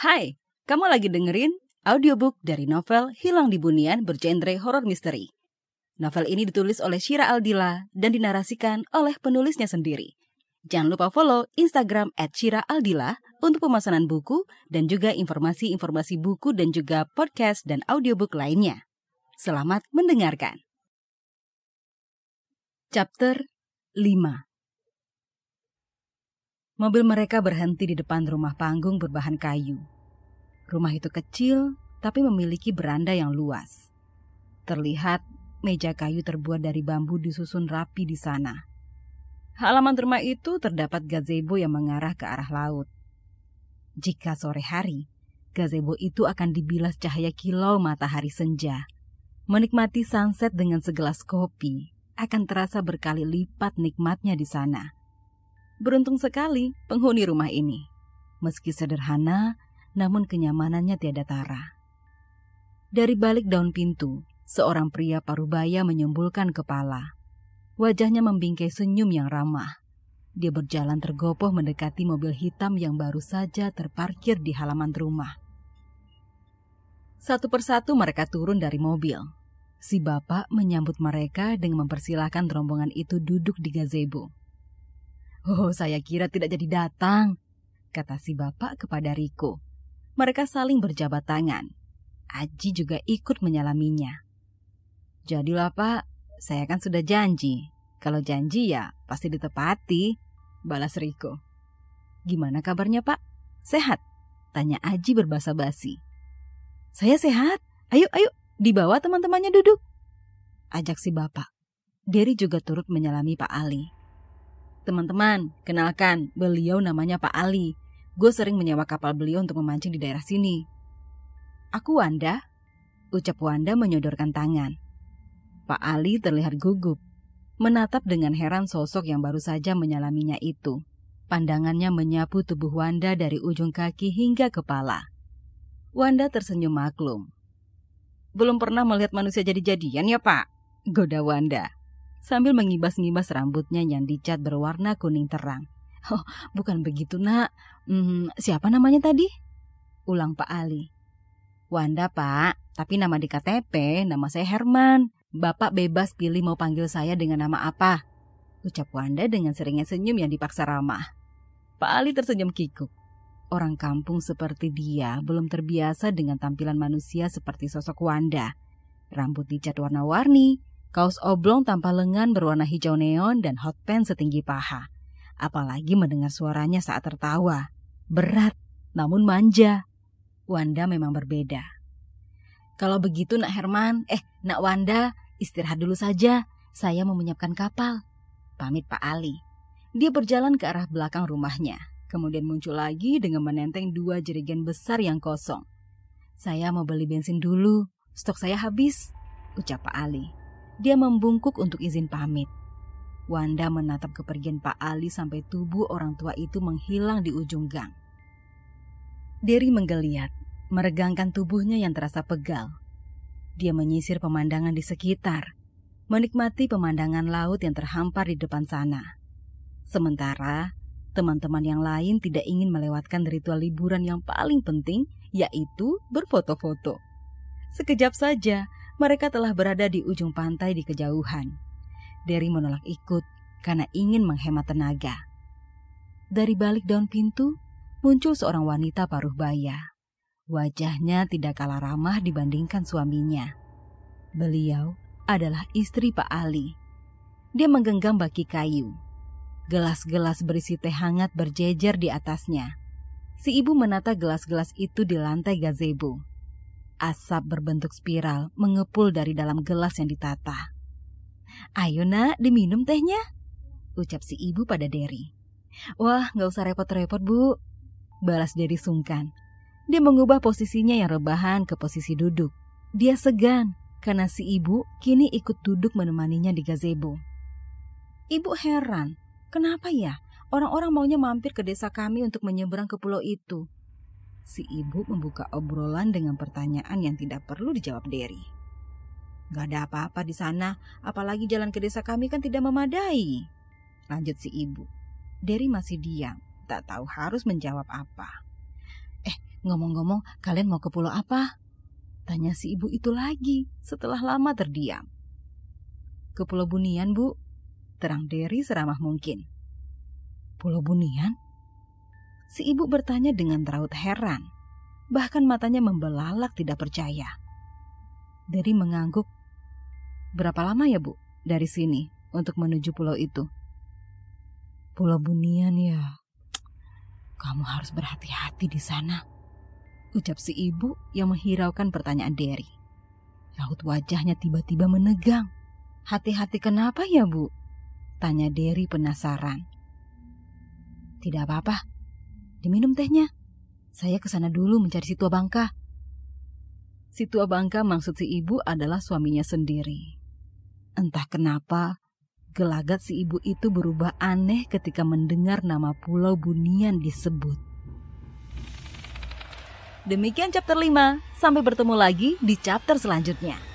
Hai, kamu lagi dengerin audiobook dari novel Hilang di Bunian bergenre horror misteri. Novel ini ditulis oleh Shira Aldila dan dinarasikan oleh penulisnya sendiri. Jangan lupa follow Instagram at Shira Aldila untuk pemesanan buku dan juga informasi-informasi buku dan juga podcast dan audiobook lainnya. Selamat mendengarkan. Chapter 5 Mobil mereka berhenti di depan rumah panggung berbahan kayu. Rumah itu kecil, tapi memiliki beranda yang luas. Terlihat meja kayu terbuat dari bambu disusun rapi di sana. Halaman rumah itu terdapat gazebo yang mengarah ke arah laut. Jika sore hari, gazebo itu akan dibilas cahaya kilau matahari senja. Menikmati sunset dengan segelas kopi akan terasa berkali lipat nikmatnya di sana. Beruntung sekali penghuni rumah ini. Meski sederhana, namun kenyamanannya tiada tara. Dari balik daun pintu, seorang pria parubaya menyembulkan kepala. Wajahnya membingkai senyum yang ramah. Dia berjalan tergopoh mendekati mobil hitam yang baru saja terparkir di halaman rumah. Satu persatu mereka turun dari mobil. Si bapak menyambut mereka dengan mempersilahkan rombongan itu duduk di gazebo. Oh, saya kira tidak jadi datang, kata si bapak kepada Riko. Mereka saling berjabat tangan. Aji juga ikut menyalaminya. Jadilah pak, saya kan sudah janji. Kalau janji ya pasti ditepati, balas Riko. Gimana kabarnya pak? Sehat? Tanya Aji berbahasa basi. Saya sehat. Ayo, ayo, dibawa teman-temannya duduk. Ajak si bapak. Derry juga turut menyalami Pak Ali. Teman-teman, kenalkan, beliau namanya Pak Ali. Gue sering menyewa kapal beliau untuk memancing di daerah sini. Aku Wanda, ucap Wanda menyodorkan tangan. Pak Ali terlihat gugup, menatap dengan heran sosok yang baru saja menyalaminya itu. Pandangannya menyapu tubuh Wanda dari ujung kaki hingga kepala. Wanda tersenyum maklum. Belum pernah melihat manusia jadi-jadian ya pak? Goda Wanda sambil mengibas-ngibas rambutnya yang dicat berwarna kuning terang. Oh, bukan begitu nak. Hmm, siapa namanya tadi? Ulang Pak Ali. Wanda pak, tapi nama di KTP, nama saya Herman. Bapak bebas pilih mau panggil saya dengan nama apa. Ucap Wanda dengan seringnya senyum yang dipaksa ramah. Pak Ali tersenyum kikuk. Orang kampung seperti dia belum terbiasa dengan tampilan manusia seperti sosok Wanda. Rambut dicat warna-warni, kaos oblong tanpa lengan berwarna hijau neon dan hot pants setinggi paha. Apalagi mendengar suaranya saat tertawa. Berat, namun manja. Wanda memang berbeda. Kalau begitu nak Herman, eh nak Wanda, istirahat dulu saja. Saya mau menyiapkan kapal. Pamit Pak Ali. Dia berjalan ke arah belakang rumahnya. Kemudian muncul lagi dengan menenteng dua jerigen besar yang kosong. Saya mau beli bensin dulu, stok saya habis, ucap Pak Ali. Dia membungkuk untuk izin pamit. Wanda menatap kepergian Pak Ali sampai tubuh orang tua itu menghilang di ujung gang. Derry menggeliat, meregangkan tubuhnya yang terasa pegal. Dia menyisir pemandangan di sekitar, menikmati pemandangan laut yang terhampar di depan sana. Sementara teman-teman yang lain tidak ingin melewatkan ritual liburan yang paling penting, yaitu berfoto-foto. Sekejap saja, mereka telah berada di ujung pantai di kejauhan. Derry menolak ikut karena ingin menghemat tenaga. Dari balik daun pintu, muncul seorang wanita paruh baya. Wajahnya tidak kalah ramah dibandingkan suaminya. Beliau adalah istri Pak Ali. Dia menggenggam baki kayu. Gelas-gelas berisi teh hangat berjejer di atasnya. Si ibu menata gelas-gelas itu di lantai gazebo. Asap berbentuk spiral mengepul dari dalam gelas yang ditata. Ayo nak, diminum tehnya, ucap si ibu pada Derry. Wah, nggak usah repot-repot bu, balas Derry sungkan. Dia mengubah posisinya yang rebahan ke posisi duduk. Dia segan karena si ibu kini ikut duduk menemaninya di gazebo. Ibu heran, kenapa ya orang-orang maunya mampir ke desa kami untuk menyeberang ke pulau itu? Si ibu membuka obrolan dengan pertanyaan yang tidak perlu dijawab Derry. Gak ada apa-apa di sana, apalagi jalan ke desa kami kan tidak memadai. Lanjut si ibu. Derry masih diam, tak tahu harus menjawab apa. Eh, Ngomong-ngomong, kalian mau ke pulau apa? Tanya si ibu itu lagi setelah lama terdiam. Ke Pulau Bunian, Bu. Terang Derry seramah mungkin. Pulau Bunian? Si ibu bertanya dengan raut heran. Bahkan matanya membelalak tidak percaya. Derry mengangguk. Berapa lama ya, Bu, dari sini untuk menuju pulau itu? Pulau Bunian ya. Kamu harus berhati-hati di sana. Ucap si ibu yang menghiraukan pertanyaan Derry. Raut wajahnya tiba-tiba menegang. Hati-hati kenapa ya, Bu? Tanya Derry penasaran. Tidak apa-apa. Diminum tehnya. Saya ke sana dulu mencari si tua bangka. Si tua bangka maksud si ibu adalah suaminya sendiri. Entah kenapa, Gelagat si ibu itu berubah aneh ketika mendengar nama Pulau Bunian disebut. Demikian chapter 5, sampai bertemu lagi di chapter selanjutnya.